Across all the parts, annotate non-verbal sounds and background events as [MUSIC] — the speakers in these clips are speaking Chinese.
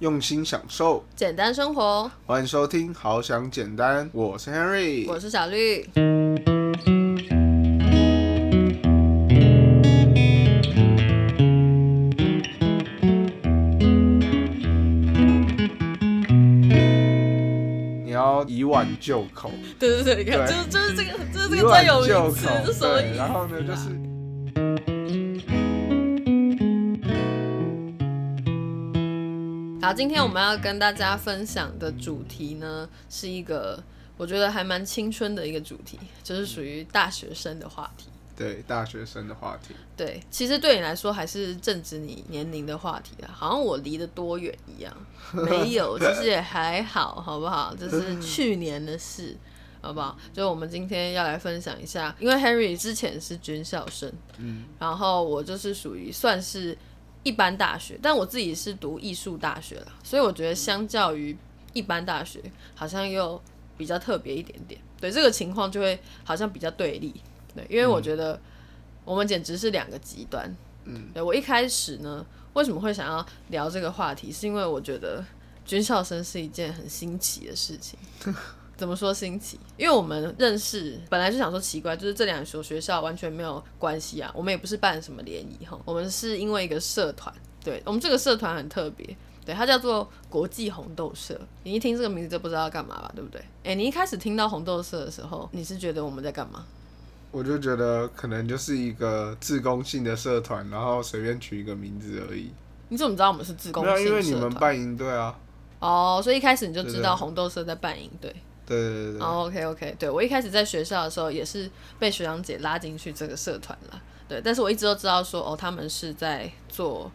用心享受，简单生活。欢迎收听《好想简单》，我是 Henry，我是小绿。你要以碗就口，对对对，你看，就是就是这个，就是这个最有名词，这什么对，意思？然后呢，就是好，今天我们要跟大家分享的主题呢，是一个我觉得还蛮青春的一个主题，就是属于大学生的话题。对大学生的话题。对，其实对你来说还是正值你年龄的话题啊，好像我离得多远一样。[LAUGHS] 没有，其实也还好，好不好？这是去年的事，好不好？就我们今天要来分享一下，因为 Henry 之前是军校生，嗯，然后我就是属于算是一般大学，但我自己是读艺术大学啦，所以我觉得相较于一般大学，好像又比较特别一点点。对这个情况就会好像比较对立，对，因为我觉得我们简直是两个极端。嗯，对我一开始呢，为什么会想要聊这个话题，是因为我觉得军校生是一件很新奇的事情。[LAUGHS] 怎么说新奇？因为我们认识，本来就想说奇怪，就是这两所学校完全没有关系啊。我们也不是办什么联谊哈，我们是因为一个社团，对我们这个社团很特别，对它叫做国际红豆社。你一听这个名字就不知道要干嘛吧，对不对？哎，[LAUGHS] 你一开始听到红豆社的时候，你是觉得我们在干嘛？我就觉得可能就是一个自工性的社团，然后随便取一个名字而已。你怎么知道我们是自工没有，因为你们办营队啊。哦，所以一开始你就知道红豆社在办营队。对对对对。哦，OK OK，对我一开始在学校的时候也是被学长姐拉进去这个社团了，对，但是我一直都知道说哦，他们是在做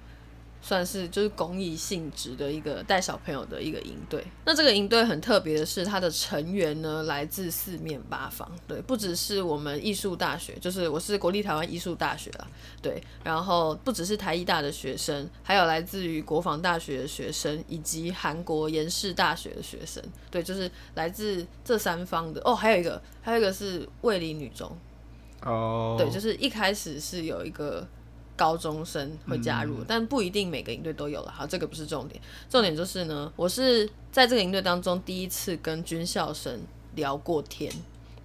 算是就是公益性质的一个带小朋友的一个营队。那这个营队很特别的是，它的成员呢来自四面八方，对，不只是我们艺术大学，就是我是国立台湾艺术大学啦，对，然后不只是台艺大的学生，还有来自于国防大学的学生，以及韩国延世大学的学生，对，就是来自这三方的。哦，还有一个，还有一个是卫理女中，哦。对，就是一开始是有一个高中生会加入，嗯但不一定每个营队都有了。好，这个不是重点，重点就是呢，我是在这个营队当中第一次跟军校生聊过天。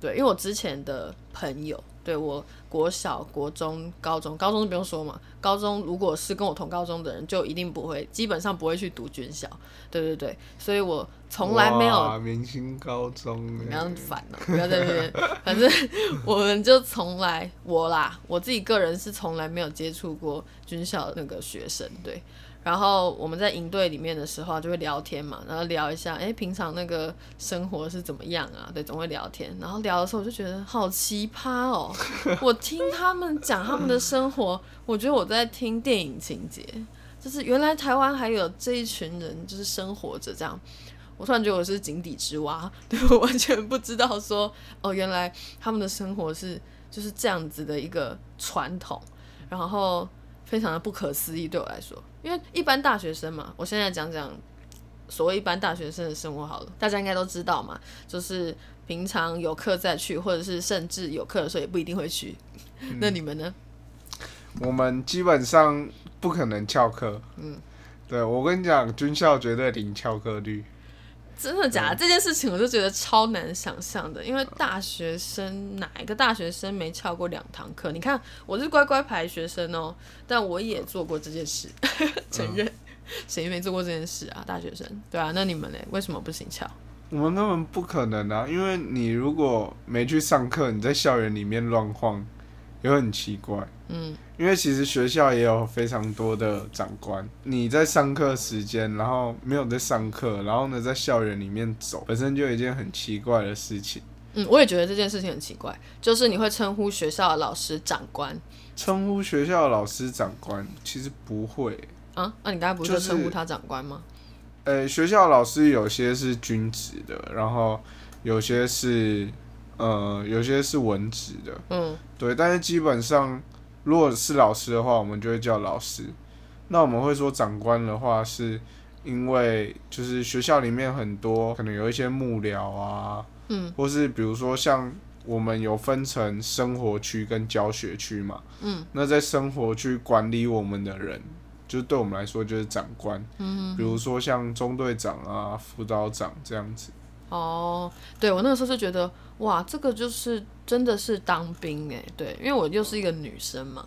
对，因为我之前的朋友，对我国小、国中、高中，高中就不用说嘛，高中如果是跟我同高中的人，就一定不会，基本上不会去读军校。对对对，所以我从来没有哇明星高中欸。不要烦了、不要在那边。反正我们就从来我啦，我自己个人是从来没有接触过军校的那个学生，对。然后我们在营队里面的时候就会聊天嘛，然后聊一下，哎，平常那个生活是怎么样啊？对，总会聊天。然后聊的时候我就觉得好奇葩哦，[LAUGHS] 我听他们讲他们的生活，我觉得我在听电影情节，就是原来台湾还有这一群人就是生活着这样。我突然觉得我是井底之蛙，对我完全不知道说哦，原来他们的生活是就是这样子的一个传统，然后非常的不可思议对我来说，因为一般大学生嘛，我现在讲讲所谓一般大学生的生活好了，大家应该都知道嘛，就是平常有课再去，或者是甚至有课的时候也不一定会去。那你们呢？我们基本上不可能翘课。嗯，对我跟你讲，军校绝对零翘课率。真的假的？这件事情我就觉得超难想象的，因为大学生哪一个大学生没翘过两堂课？你看我是乖乖牌学生哦，但我也做过这件事，[LAUGHS] 承认谁没做过这件事啊？大学生对啊，那你们呢？为什么不行翘？我们根本不可能啊，因为你如果没去上课，你在校园里面乱晃，也会很奇怪。嗯，因为其实学校也有非常多的长官，你在上课时间，然后没有在上课，然后呢在校园里面走，本身就有一件很奇怪的事情。嗯，我也觉得这件事情很奇怪，就是你会称呼学校的老师长官称呼学校的老师长官，其实不会。啊？那、你刚才不是说称呼他长官吗？呃，学校老师有些是军职的，然后有些是呃，有些是文职的，嗯，对。但是基本上，如果是老师的话，我们就会叫老师。那我们会说长官的话，是因为就是学校里面很多可能有一些幕僚啊，嗯，或是比如说像我们有分成生活区跟教学区嘛，嗯，那在生活区管理我们的人就是对我们来说就是长官，嗯，比如说像中队长啊、辅导长这样子。哦，对我那个时候就觉得，哇，这个就是真的是当兵哎，对，因为我又是一个女生嘛，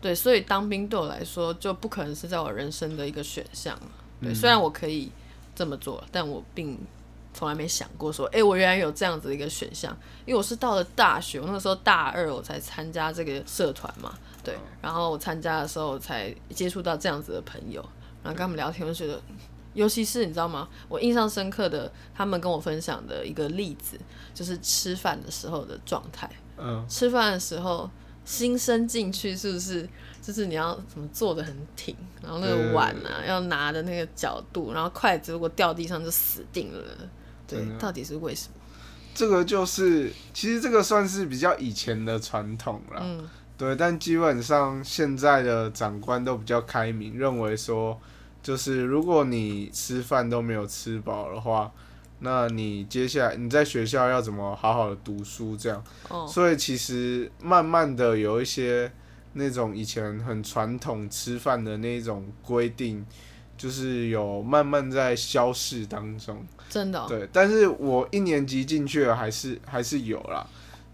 对，所以当兵对我来说就不可能是在我人生的一个选项。对，虽然我可以这么做，但我并从来没想过说，哎，我原来有这样子的一个选项。因为我是到了大学，我那个时候大二我才参加这个社团嘛，对，然后我参加的时候才接触到这样子的朋友，然后跟他们聊天，我就觉得。尤其是你知道吗？我印象深刻的，他们跟我分享的一个例子，就是吃饭的时候的状态。嗯，吃饭的时候，心伸进去，是不是？就是你要怎么坐的很挺，然后那个碗啊，要拿的那个角度，然后筷子如果掉地上就死定了。对，到底是为什么？这个就是，其实这个算是比较以前的传统了。嗯，对，但基本上现在的长官都比较开明，认为说。就是如果你吃饭都没有吃饱的话，那你接下来你在学校要怎么好好的读书？这样，所以其实慢慢的有一些那种以前很传统吃饭的那种规定，就是有慢慢在消逝当中。真的？对，但是我一年级进去了，还是还是有啦。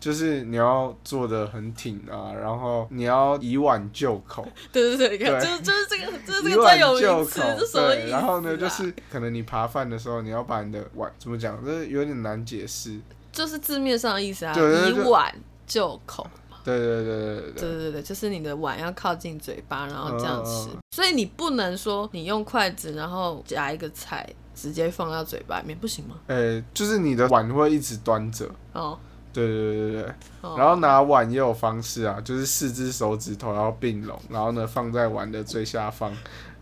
就是你要做的很挺啊，然后你要以碗就口。对 [LAUGHS] 对对，你看，就是就是这个，就是这个最有名词，这什么意思？然后呢，就是可能你扒饭的时候，你要把你的碗怎么讲？这有点难解释。就是字面上的意思啊，以碗就口。对对对对对对对对，就是你的碗要靠近嘴巴，然后这样吃。所以你不能说你用筷子，然后夹一个菜直接放到嘴巴里面，不行吗？呃，就是你的碗会一直端着。哦。对对对对对，然后拿碗也有方式啊，就是四只手指头要并拢，然后呢放在碗的最下方，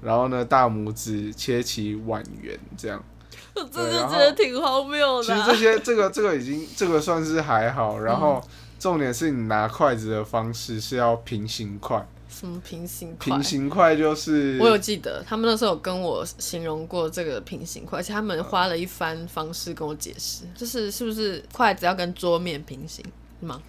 然后呢大拇指切起碗缘，这样。[LAUGHS] 我真的觉得挺荒谬的。其实这些这个这个已经这个算是还好，然后重点是你拿筷子的方式是要平行筷。什么平行筷？平行块就是我有记得，他们那时候有跟我形容过这个平行筷，而且他们花了一番方式跟我解释，就是是不是筷子要跟桌面平行，是吗？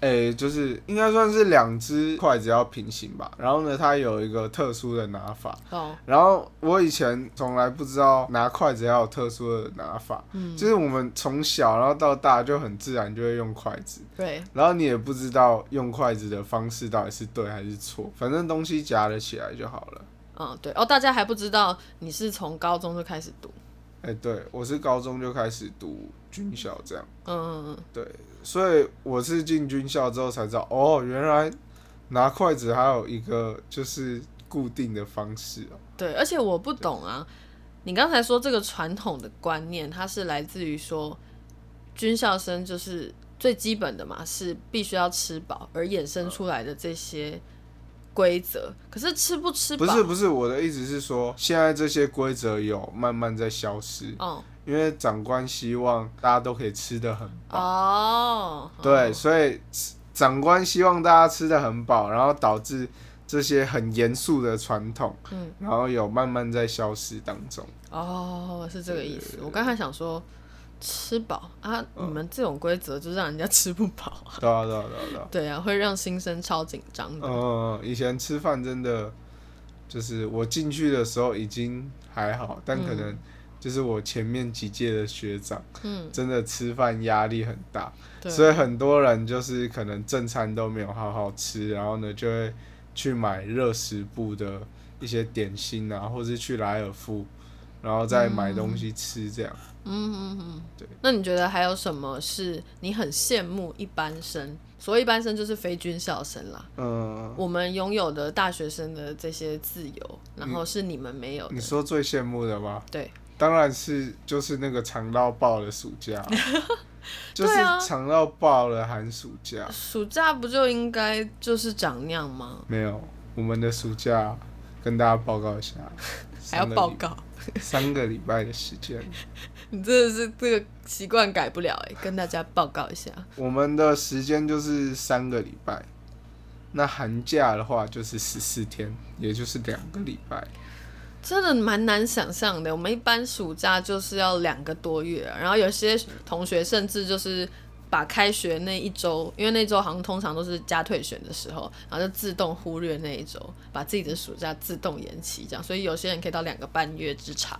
诶，就是应该算是两只筷子要平行吧。然后呢，它有一个特殊的拿法。哦。然后我以前从来不知道拿筷子要有特殊的拿法。嗯。就是我们从小然后到大就很自然就会用筷子。对。然后你也不知道用筷子的方式到底是对还是错，反正东西夹了起来就好了。嗯，对。哦，大家还不知道你是从高中就开始读。哎，对，我是高中就开始读军校这样。嗯嗯嗯。对。所以我是进军校之后才知道，哦，原来拿筷子还有一个就是固定的方式哦。对，而且我不懂啊，你刚才说这个传统的观念，它是来自于说军校生就是最基本的嘛，是必须要吃饱而衍生出来的这些规则。可是吃不吃饱？不是不是，我的意思是说，现在这些规则有慢慢在消失。嗯。因为长官希望大家都可以吃的很饱哦，对，所以长官希望大家吃的很饱，然后导致这些很严肃的传统，嗯，然后有慢慢在消失当中。哦，是这个意思。我刚才想说吃饱啊，你们这种规则就让人家吃不饱 [LAUGHS] 啊？对啊，对啊，对啊，对啊，会让新生超紧张的。嗯，以前吃饭真的就是我进去的时候已经还好，但可能。就是我前面几届的学长，嗯，真的吃饭压力很大，所以很多人就是可能正餐都没有好好吃，然后呢就会去买热食部的一些点心啊，或是去莱尔富，然后再买东西吃这样。嗯嗯嗯，对。那你觉得还有什么是你很羡慕一般生？所谓一般生就是非军校生啦。嗯。我们拥有的大学生的这些自由，然后是你们没有。你说最羡慕的吗？对。当然是就是那个长到爆的暑假，[LAUGHS] 就是长到爆了寒暑假。暑假不就应该就是长那样吗？没有，我们的暑假跟大家报告一下，[LAUGHS] 还要报告三个礼拜的时间。[LAUGHS] 你真的是这个习惯改不了哎，跟大家报告一下。我们的时间就是三个礼拜，那寒假的话就是十四天，也就是两个礼拜。真的蛮难想象的。我们一般暑假就是要两个多月，然后有些同学甚至就是把开学那一周，因为那周好像通常都是加退选的时候，然后就自动忽略那一周，把自己的暑假自动延期，这样，所以有些人可以到两个半月之长，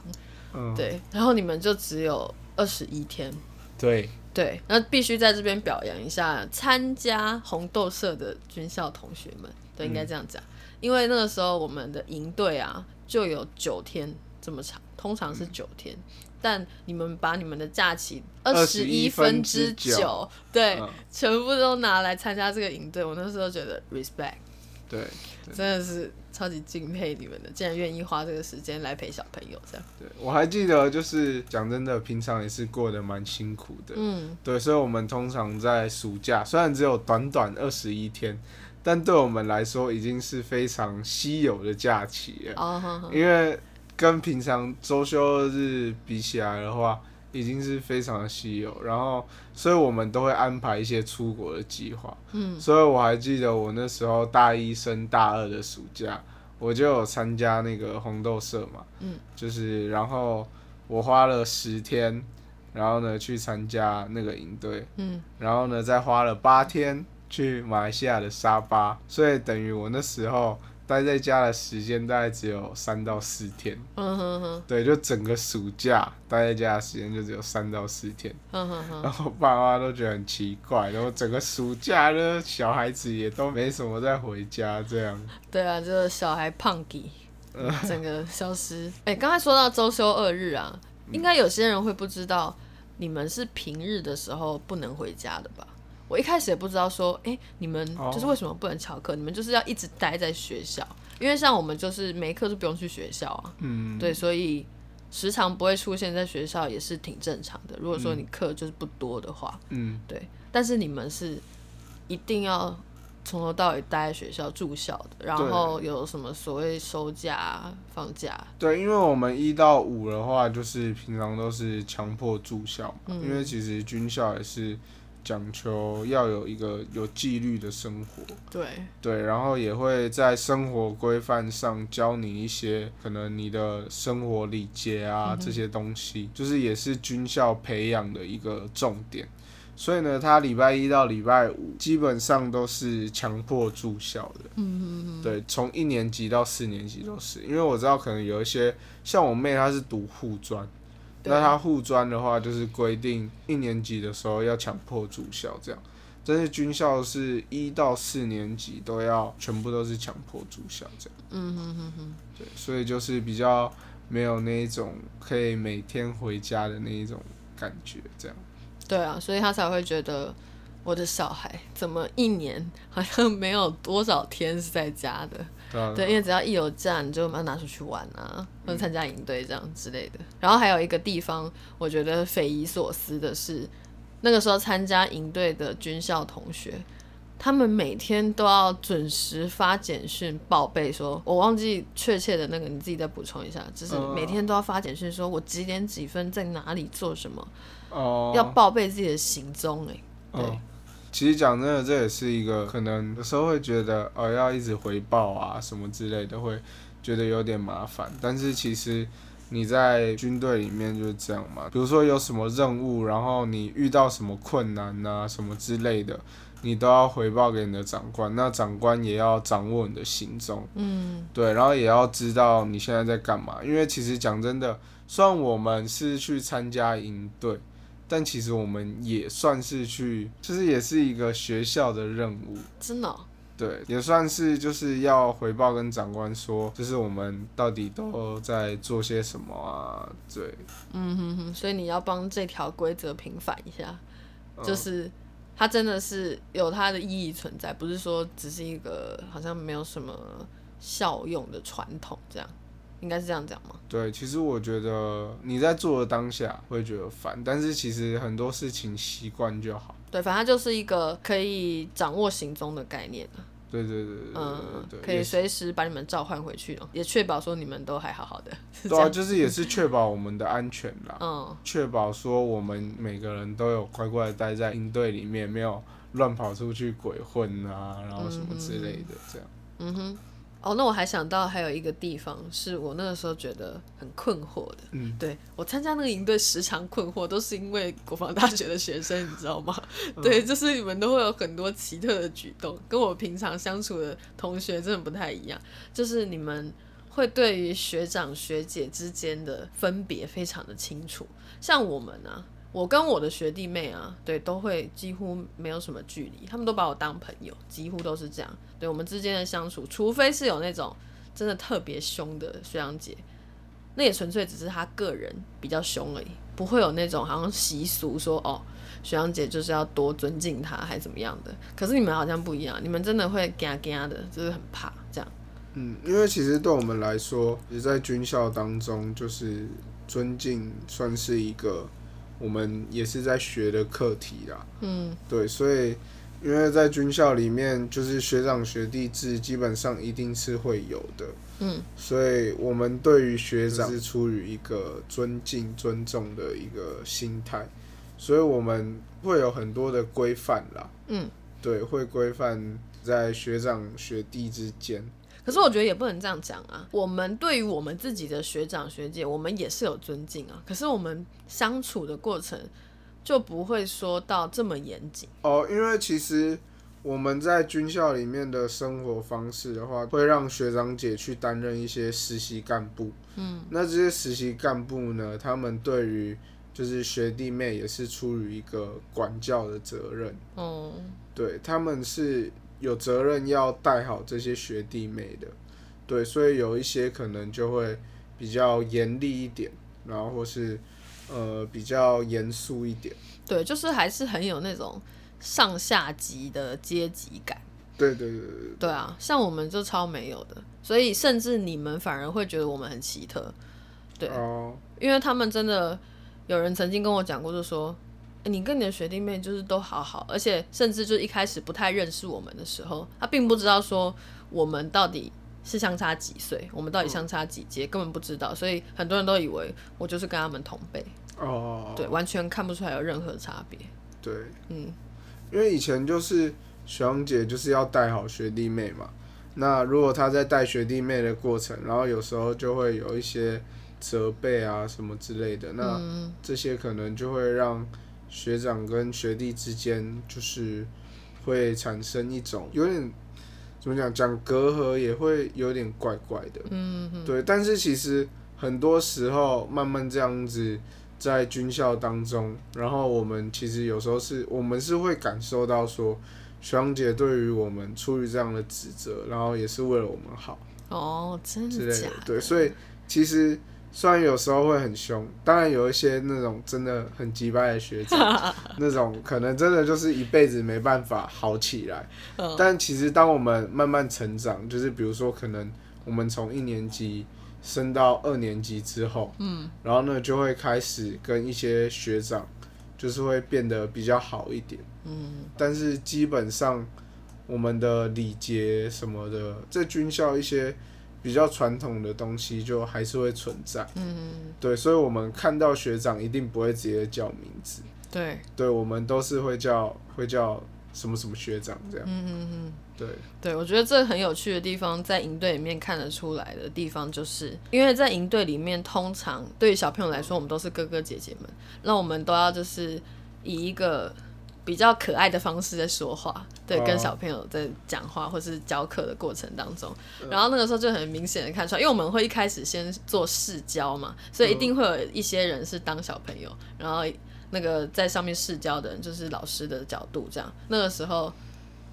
嗯，对，然后你们就只有二十一天，对，对，那必须在这边表扬一下参加红豆社的军校同学们，对，应该这样讲，因为那个时候我们的营队啊就有九天这么长，通常是九天，但你们把你们的假期二十一分之九，对，嗯。全部都拿来参加这个营队，我那时候觉得 respect，对，真的是超级敬佩你们的，竟然愿意花这个时间来陪小朋友这样，对，我还记得，就是讲真的，平常也是过得蛮辛苦的。嗯，对，所以我们通常在暑假，虽然只有短短二十一天，但对我们来说已经是非常稀有的假期了。因为跟平常周休日比起来的话，已经是非常的稀有。然后，所以我们都会安排一些出国的计划。嗯，所以我还记得我那时候大一升大二的暑假，我就有参加那个红豆社嘛。嗯，就是然后我花了十天，然后呢去参加那个营队，嗯，然后呢再花了八天去马来西亚的沙巴，所以等于我那时候待在家的时间大概只有三到四天。嗯哼哼，对，就整个暑假待在家的时间就只有三到四天，嗯哼哼。然后爸妈都觉得很奇怪，然后整个暑假呢，小孩子也都没什么再回家这样。对啊，就是小孩胖底，[LAUGHS] 整个消失。哎、刚才说到周休二日啊，应该有些人会不知道，你们是平日的时候不能回家的吧？我一开始也不知道说，哎、你们哦。就是为什么不能翘课？你们就是要一直待在学校，因为像我们就是没课就不用去学校啊。嗯，对，所以时常不会出现在学校也是挺正常的。如果说你课就是不多的话，嗯，对，但是你们是一定要从头到尾待在学校住校的，然后有什么所谓收假、啊、放假，对，因为我们一到五的话，就是平常都是强迫住校嘛，因为其实军校也是讲求要有一个有纪律的生活，对，对，然后也会在生活规范上教你一些可能你的生活礼节啊、这些东西，就是也是军校培养的一个重点。所以呢，他礼拜一到礼拜五基本上都是强迫住校的。嗯嗯嗯，对，从一年级到四年级都是，因为我知道可能有一些像我妹她是读护专，对那他护专的话就是规定一年级的时候要强迫住校这样，但是军校是一到四年级都要全部都是强迫住校这样，嗯哼哼哼，对，所以就是比较没有那一种可以每天回家的那一种感觉这样。对啊，所以他才会觉得我的小孩怎么一年好像没有多少天是在家的。对啊，对，因为只要一有假，你就把它拿出去玩啊，或者参加营队这样之类的。然后还有一个地方，我觉得匪夷所思的是，那个时候参加营队的军校同学，他们每天都要准时发简讯报备说，我忘记确切的那个，你自己再补充一下，就是嗯每天都要发简讯说我几点几分在哪里做什么，哦，要报备自己的行踪、欸。对嗯，其实讲真的，这也是一个可能有时候会觉得哦要一直回报啊什么之类的，会觉得有点麻烦。但是其实你在军队里面就是这样嘛，比如说有什么任务，然后你遇到什么困难啊什么之类的，你都要回报给你的长官。那长官也要掌握你的行踪，嗯，对，然后也要知道你现在在干嘛。因为其实讲真的，虽然我们是去参加营队，但其实我们也算是去，就是也是一个学校的任务。真的哦、对，也算是就是要回报跟长官说，就是我们到底都在做些什么啊？对，嗯哼哼，所以你要帮这条规则平反一下，嗯就是它真的是有它的意义存在，不是说只是一个好像没有什么效用的传统，这样应该是这样讲吗？对，其实我觉得你在做的当下会觉得烦，但是其实很多事情习惯就好。对，反正就是一个可以掌握行踪的概念啊对对对对对嗯对，可以随时把你们召唤回去哦，也确保说你们都还好好的，对啊，就是也是确保我们的安全啦。嗯，确保说我们每个人都有乖乖的待在营队里面，没有乱跑出去鬼混啊，然后什么之类的，这样。嗯哼，哦，那我还想到还有一个地方是我那个时候觉得很困惑的。嗯，对我参加那个营队时常困惑，都是因为国防大学的学生，你知道吗？对，就是你们都会有很多奇特的举动，跟我平常相处的同学真的不太一样。就是你们会对于学长学姐之间的分别非常的清楚，像我们啊。我跟我的学弟妹啊，对，都会几乎没有什么距离，他们都把我当朋友，几乎都是这样。对我们之间的相处，除非是有那种真的特别凶的学长姐，那也纯粹只是他个人比较凶而已，不会有那种好像习俗说哦，学长姐就是要多尊敬他，还怎么样的。可是你们好像不一样，你们真的会嘎嘎的，就是很怕这样。嗯，因为其实对我们来说，也在军校当中，就是尊敬算是一个。我们也是在学的课题啦，嗯，对，所以因为在军校里面，就是学长学弟制基本上一定是会有的，嗯，所以我们对于学长是出于一个尊敬、尊重的一个心态，所以我们会有很多的规范啦，嗯，对，会规范在学长学弟之间。可是我觉得也不能这样讲啊。我们对于我们自己的学长学姐，我们也是有尊敬啊。可是我们相处的过程就不会说到这么严谨哦。因为其实我们在军校里面的生活方式的话，会让学长姐去担任一些实习干部。嗯，那这些实习干部呢，他们对于就是学弟妹也是出于一个管教的责任。哦，对，他们是。有责任要带好这些学弟妹的，对，所以有一些可能就会比较严厉一点，然后或是呃比较严肃一点。对，就是还是很有那种上下级的阶级感。对对对对对啊，像我们就超没有的，所以甚至你们反而会觉得我们很奇特。对，哦因为他们真的有人曾经跟我讲过，就说。你跟你的学弟妹就是都好好，而且甚至就一开始不太认识我们的时候，他并不知道说我们到底是相差几岁，我们到底相差几阶，根本不知道，所以很多人都以为我就是跟他们同辈哦，对，完全看不出来有任何差别。对，嗯，因为以前就是学长姐就是要带好学弟妹嘛，那如果他在带学弟妹的过程，然后有时候就会有一些责备啊什么之类的，那这些可能就会让。学长跟学弟之间就是会产生一种有点怎么讲讲隔阂，也会有点怪怪的。嗯，对。但是其实很多时候慢慢这样子在军校当中，然后我们其实有时候是我们是会感受到说，学长姐对于我们出于这样的指责，然后也是为了我们好。哦，真的假的？对，所以其实。虽然有时候会很凶，当然有一些那种真的很急败的学长，[LAUGHS] 那种可能真的就是一辈子没办法好起来。但其实当我们慢慢成长，就是比如说可能我们从一年级升到二年级之后，嗯，然后呢就会开始跟一些学长，就是会变得比较好一点。嗯，但是基本上我们的礼节什么的，在军校一些。比较传统的东西就还是会存在，嗯，对，所以我们看到学长一定不会直接叫名字，对，对，我们都是会叫会叫什么什么学长这样，嗯嗯嗯，对，对，我觉得这很有趣的地方，在营队里面看得出来的地方，就是因为在营队里面，通常对于小朋友来说，我们都是哥哥姐姐们，那我们都要就是以一个。比较可爱的方式在说话，对，跟小朋友在讲话或是教课的过程当中，然后那个时候就很明显的看出来，因为我们会一开始先做试教嘛，所以一定会有一些人是当小朋友，然后那个在上面试教的人就是老师的角度这样，那个时候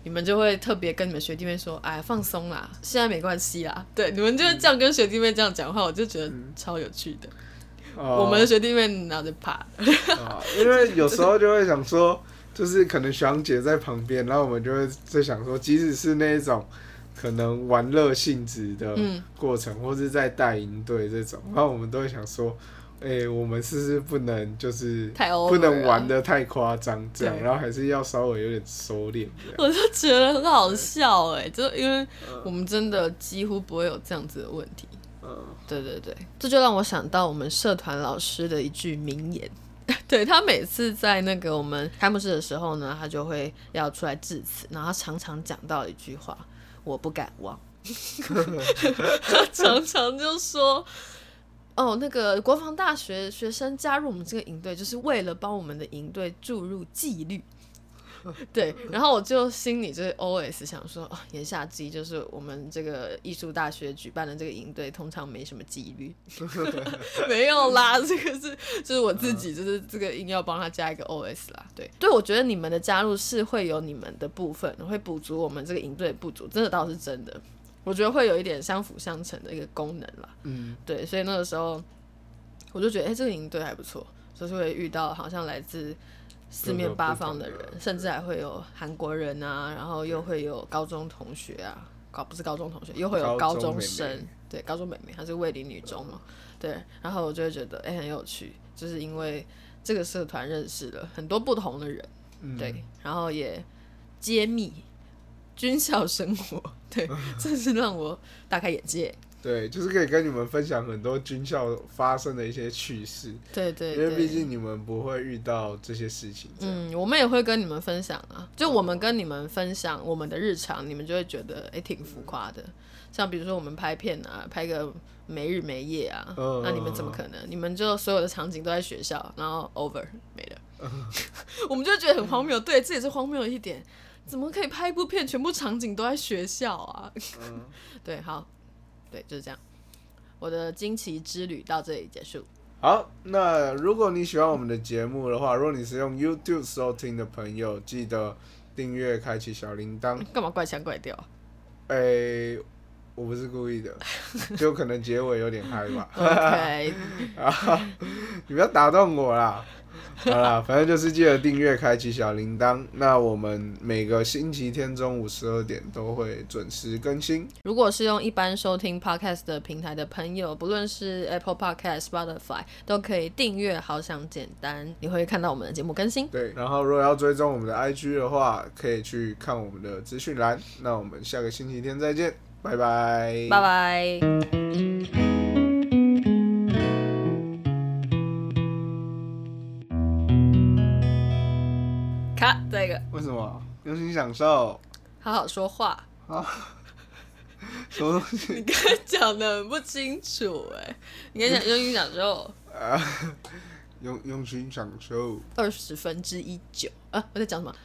你们就会特别跟你们学弟妹说，哎，放松啦，现在没关系啦，对，你们就是这样跟学弟妹这样讲话，我就觉得超有趣的，我们的学弟妹拿着怕？因为有时候就会想说。就是可能学长姐在旁边，然后我们就会在想说，即使是那一种可能玩乐性质的过程，或是在带营队这种，然后我们都会想说，哎，我们是不是不能就是不能玩的太夸张，这样，然后还是要稍微有点收敛。我就觉得很好笑哎，就因为我们真的几乎不会有这样子的问题。嗯，对对对，这就让我想到我们社团老师的一句名言。[LAUGHS] 对他每次在那个我们开幕式的时候呢，他就会要出来致辞，然后他常常讲到一句话：“我不敢忘。[LAUGHS] ”他常常就说。哦，那个国防大学学生加入我们这个营队，就是为了帮我们的营队注入纪律。[LAUGHS] 对，然后我就心里就是 O S 想说，哦，言下之意就是我们这个艺术大学举办的这个营队通常没什么纪律，[LAUGHS] 没有啦，这个是就是我自己就是这个硬要帮他加一个 O S 啦。对，对我觉得你们的加入是会有你们的部分，会补足我们这个营队的不足，真的倒是真的。我觉得会有一点相辅相成的一个功能啦。嗯，对，所以那个时候我就觉得，哎，这个营队还不错，就是会遇到好像来自四面八方的人，甚至还会有韩国人啊，然后又会有高中同学啊，高不是高中同学，又会有高中生，对，高中妹妹，她是卫理女中嘛，对，然后我就会觉得，哎，很有趣，就是因为这个社团认识了很多不同的人，对，然后也揭秘。军校生活，对，[LAUGHS] 真是让我大开眼界。对，就是可以跟你们分享很多军校发生的一些趣事。对对，因为毕竟你们不会遇到这些事情。嗯，我们也会跟你们分享啊。就我们跟你们分享我们的日常，你们就会觉得哎挺浮夸的。像比如说我们拍片啊，拍个没日没夜啊，那你们怎么可能？你们就所有的场景都在学校，然后 over 没了。[LAUGHS] 我们就觉得很荒谬。对，这也是荒谬的一点。怎么可以拍一部片，全部场景都在学校啊？[LAUGHS] 对，好，对，就是这样。我的惊奇之旅到这里结束。好，那如果你喜欢我们的节目的话，如果你是用 YouTube 收听的朋友，记得订阅、开启小铃铛。[LAUGHS] 干嘛怪腔怪调？哎，我不是故意的，[LAUGHS] 就可能结尾有点嗨吧。[LAUGHS] OK，啊，你不要打断我啦。[LAUGHS] 好啦，反正就是记得订阅、开启小铃铛。那我们每个星期天中午十二点都会准时更新。如果是用一般收听 Podcast 的平台的朋友，不论是 Apple Podcast、Spotify，都可以订阅。好想简单，你会看到我们的节目更新。对，然后如果要追踪我们的 IG 的话，可以去看我们的资讯栏。那我们下个星期天再见，拜拜，拜拜。这个为什么用心享受？好好说话啊！[LAUGHS] 什么东西？[LAUGHS] 你刚才讲的很不清楚哎！你刚才讲用心享受啊？[LAUGHS] 用用心享受二十分之一九啊！我在讲什么？